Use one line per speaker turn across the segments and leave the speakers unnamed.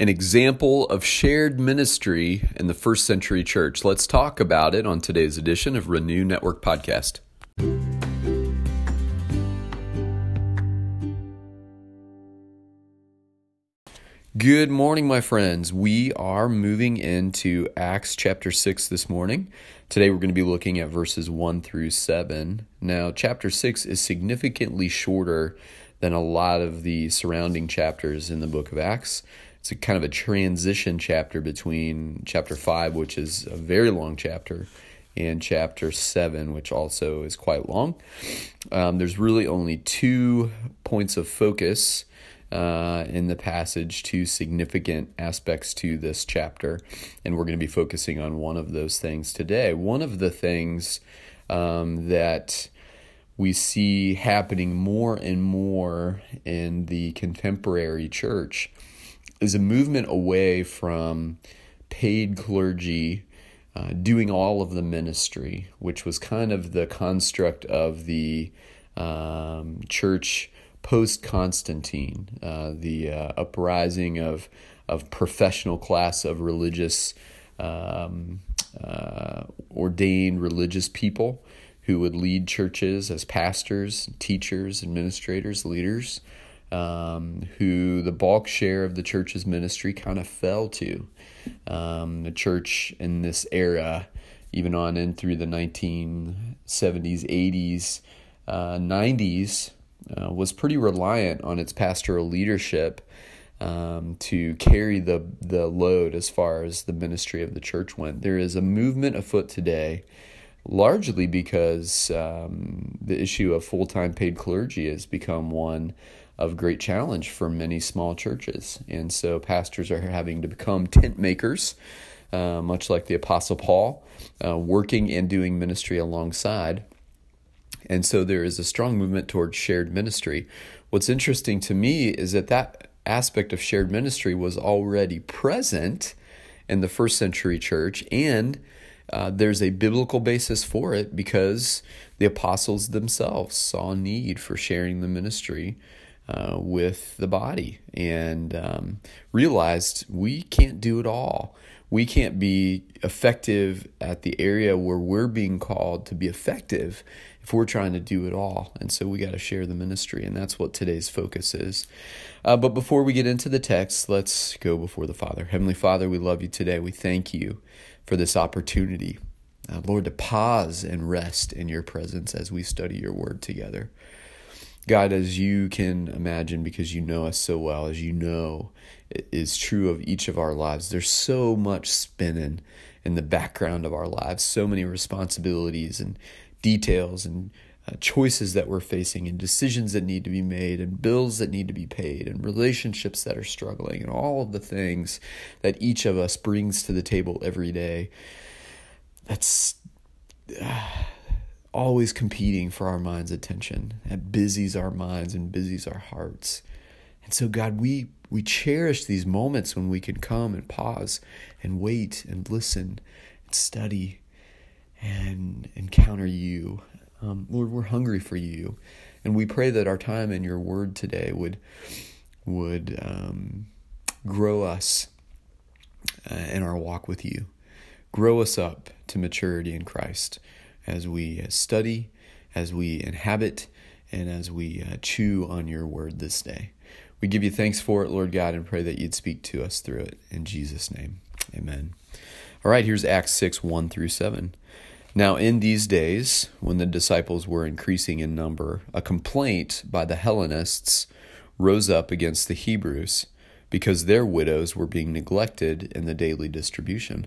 an example of shared ministry in the first century church. Let's talk about it on today's edition of Renew Network Podcast. Good morning, my friends. We are moving into Acts chapter 6 this morning. Today we're going to be looking at verses 1 through 7. Now, chapter 6 is significantly shorter than a lot of the surrounding chapters in the book of Acts. It's a kind of a transition chapter between chapter 5, which is a very long chapter, and chapter 7, which also is quite long. Um, there's really only two points of focus uh, in the passage two significant aspects to this chapter, and we're going to be focusing on one of those things today. One of the things um, that we see happening more and more in the contemporary church is a movement away from paid clergy uh, doing all of the ministry, which was kind of the construct of the um, church post Constantine, uh, the uh, uprising of of professional class of religious um, uh, ordained religious people who would lead churches as pastors, teachers, administrators, leaders. Um, who the bulk share of the church's ministry kind of fell to. Um, the church in this era, even on in through the 1970s, 80s, uh, 90s, uh, was pretty reliant on its pastoral leadership um, to carry the the load as far as the ministry of the church went. There is a movement afoot today, largely because um, the issue of full time paid clergy has become one of great challenge for many small churches, and so pastors are having to become tent makers. Uh, much like the Apostle Paul, uh, working and doing ministry alongside and so there is a strong movement towards shared ministry. What's interesting to me is that that aspect of shared ministry was already present in the first century church, and uh, there's a biblical basis for it because the apostles themselves saw need for sharing the ministry uh, with the body and um, realized we can't do it all. We can't be effective at the area where we're being called to be effective if we're trying to do it all. And so we got to share the ministry, and that's what today's focus is. Uh, but before we get into the text, let's go before the Father. Heavenly Father, we love you today. We thank you for this opportunity, uh, Lord, to pause and rest in your presence as we study your word together. God, as you can imagine, because you know us so well, as you know is true of each of our lives, there's so much spinning in the background of our lives, so many responsibilities and details and uh, choices that we're facing and decisions that need to be made and bills that need to be paid and relationships that are struggling and all of the things that each of us brings to the table every day. That's uh, always competing for our mind's attention. That busies our minds and busies our hearts. And so god we we cherish these moments when we can come and pause and wait and listen and study and encounter you. Um, Lord, we're hungry for you, and we pray that our time in your word today would would um, grow us uh, in our walk with you, grow us up to maturity in Christ as we study, as we inhabit, and as we uh, chew on your word this day. We give you thanks for it, Lord God, and pray that you'd speak to us through it. In Jesus' name, amen. All right, here's Acts 6 1 through 7. Now, in these days, when the disciples were increasing in number, a complaint by the Hellenists rose up against the Hebrews because their widows were being neglected in the daily distribution.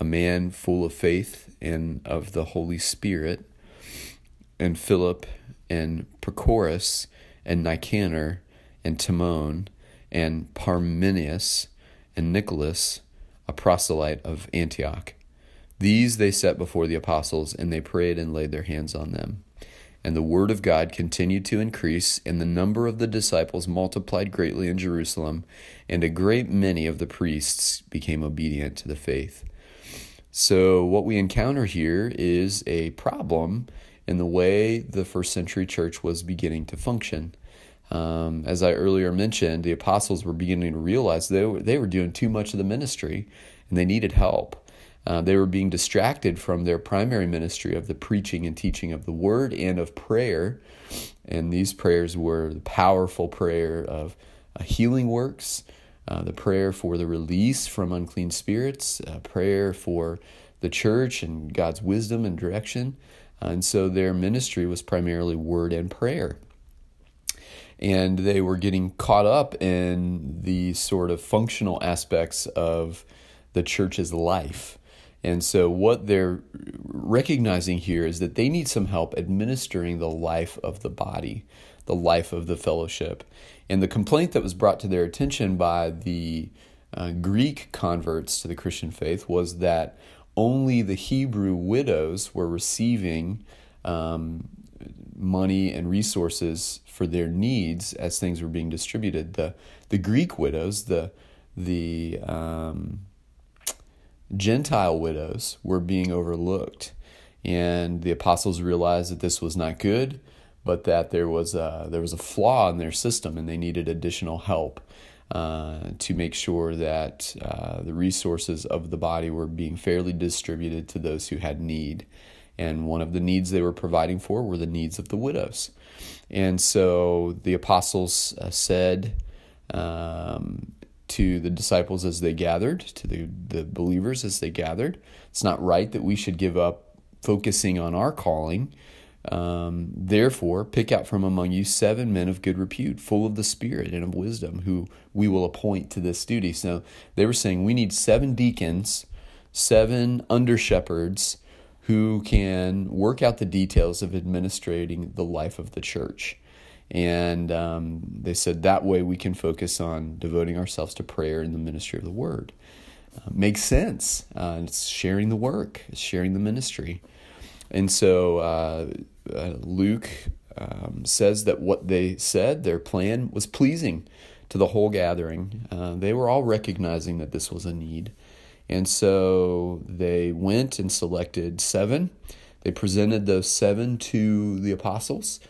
a man full of faith and of the Holy Spirit, and Philip, and Prochorus, and Nicanor, and Timon, and Parmenius, and Nicholas, a proselyte of Antioch. These they set before the apostles, and they prayed and laid their hands on them. And the word of God continued to increase, and the number of the disciples multiplied greatly in Jerusalem, and a great many of the priests became obedient to the faith. So, what we encounter here is a problem in the way the first century church was beginning to function. Um, as I earlier mentioned, the apostles were beginning to realize they were, they were doing too much of the ministry and they needed help. Uh, they were being distracted from their primary ministry of the preaching and teaching of the word and of prayer. And these prayers were the powerful prayer of uh, healing works, uh, the prayer for the release from unclean spirits, uh, prayer for the church and God's wisdom and direction. and so their ministry was primarily word and prayer and they were getting caught up in the sort of functional aspects of the church's life. And so, what they're recognizing here is that they need some help administering the life of the body, the life of the fellowship. And the complaint that was brought to their attention by the uh, Greek converts to the Christian faith was that only the Hebrew widows were receiving um, money and resources for their needs as things were being distributed. The the Greek widows, the the um, Gentile widows were being overlooked, and the apostles realized that this was not good, but that there was a, there was a flaw in their system, and they needed additional help. Uh, to make sure that uh, the resources of the body were being fairly distributed to those who had need. And one of the needs they were providing for were the needs of the widows. And so the apostles uh, said um, to the disciples as they gathered, to the, the believers as they gathered, it's not right that we should give up focusing on our calling. Um, therefore, pick out from among you seven men of good repute, full of the Spirit and of wisdom, who we will appoint to this duty. So they were saying we need seven deacons, seven under shepherds, who can work out the details of administrating the life of the church. And um, they said that way we can focus on devoting ourselves to prayer and the ministry of the word. Uh, makes sense. Uh, it's sharing the work, it's sharing the ministry. And so uh, uh Luke um, says that what they said, their plan, was pleasing to the whole gathering. Uh, they were all recognizing that this was a need. And so they went and selected seven. They presented those seven to the apostles.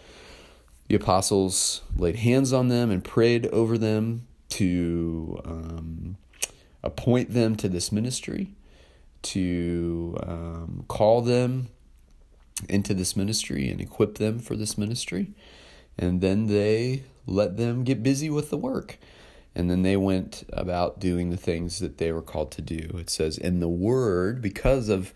The apostles laid hands on them and prayed over them to um, appoint them to this ministry, to um, call them into this ministry and equip them for this ministry. And then they let them get busy with the work and then they went about doing the things that they were called to do it says in the word because of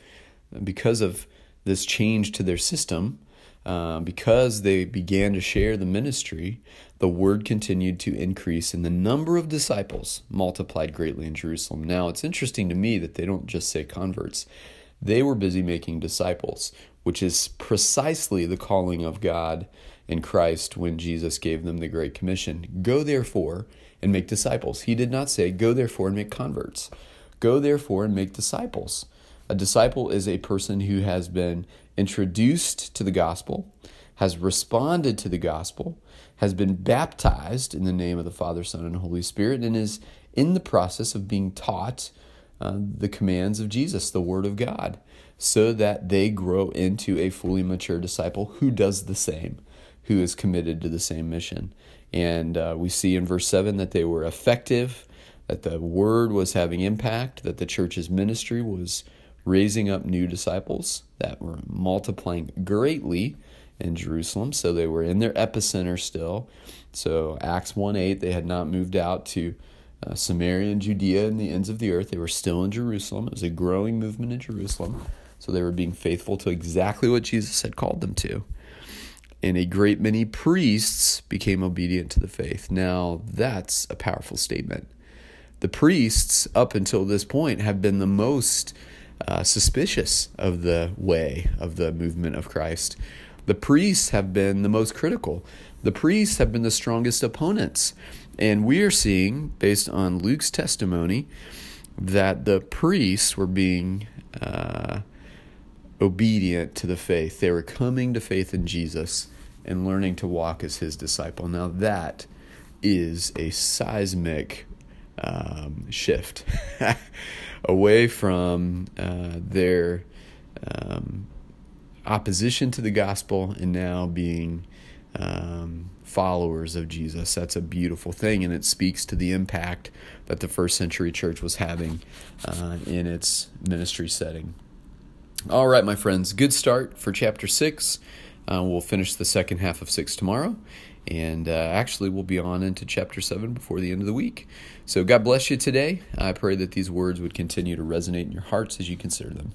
because of this change to their system uh, because they began to share the ministry the word continued to increase and the number of disciples multiplied greatly in jerusalem now it's interesting to me that they don't just say converts they were busy making disciples which is precisely the calling of god in christ when jesus gave them the great commission go therefore and make disciples. He did not say, Go therefore and make converts. Go therefore and make disciples. A disciple is a person who has been introduced to the gospel, has responded to the gospel, has been baptized in the name of the Father, Son, and Holy Spirit, and is in the process of being taught uh, the commands of Jesus, the Word of God, so that they grow into a fully mature disciple who does the same, who is committed to the same mission. And uh, we see in verse 7 that they were effective, that the word was having impact, that the church's ministry was raising up new disciples that were multiplying greatly in Jerusalem. So they were in their epicenter still. So Acts 1 8, they had not moved out to uh, Samaria and Judea and the ends of the earth. They were still in Jerusalem. It was a growing movement in Jerusalem. So they were being faithful to exactly what Jesus had called them to and a great many priests became obedient to the faith. Now, that's a powerful statement. The priests, up until this point, have been the most uh, suspicious of the way of the movement of Christ. The priests have been the most critical. The priests have been the strongest opponents. And we are seeing, based on Luke's testimony, that the priests were being uh, obedient to the faith. They were coming to faith in Jesus and learning to walk as his disciple. Now, that is a seismic um, shift away from uh, their um, opposition to the gospel and now being um, followers of Jesus. That's a beautiful thing, and it speaks to the impact that the first century church was having uh, in its ministry setting. All right, my friends, good start for chapter 6. Uh, we'll finish the second half of 6 tomorrow. And uh, actually, we'll be on into chapter 7 before the end of the week. So, God bless you today. I pray that these words would continue to resonate in your hearts as you consider them.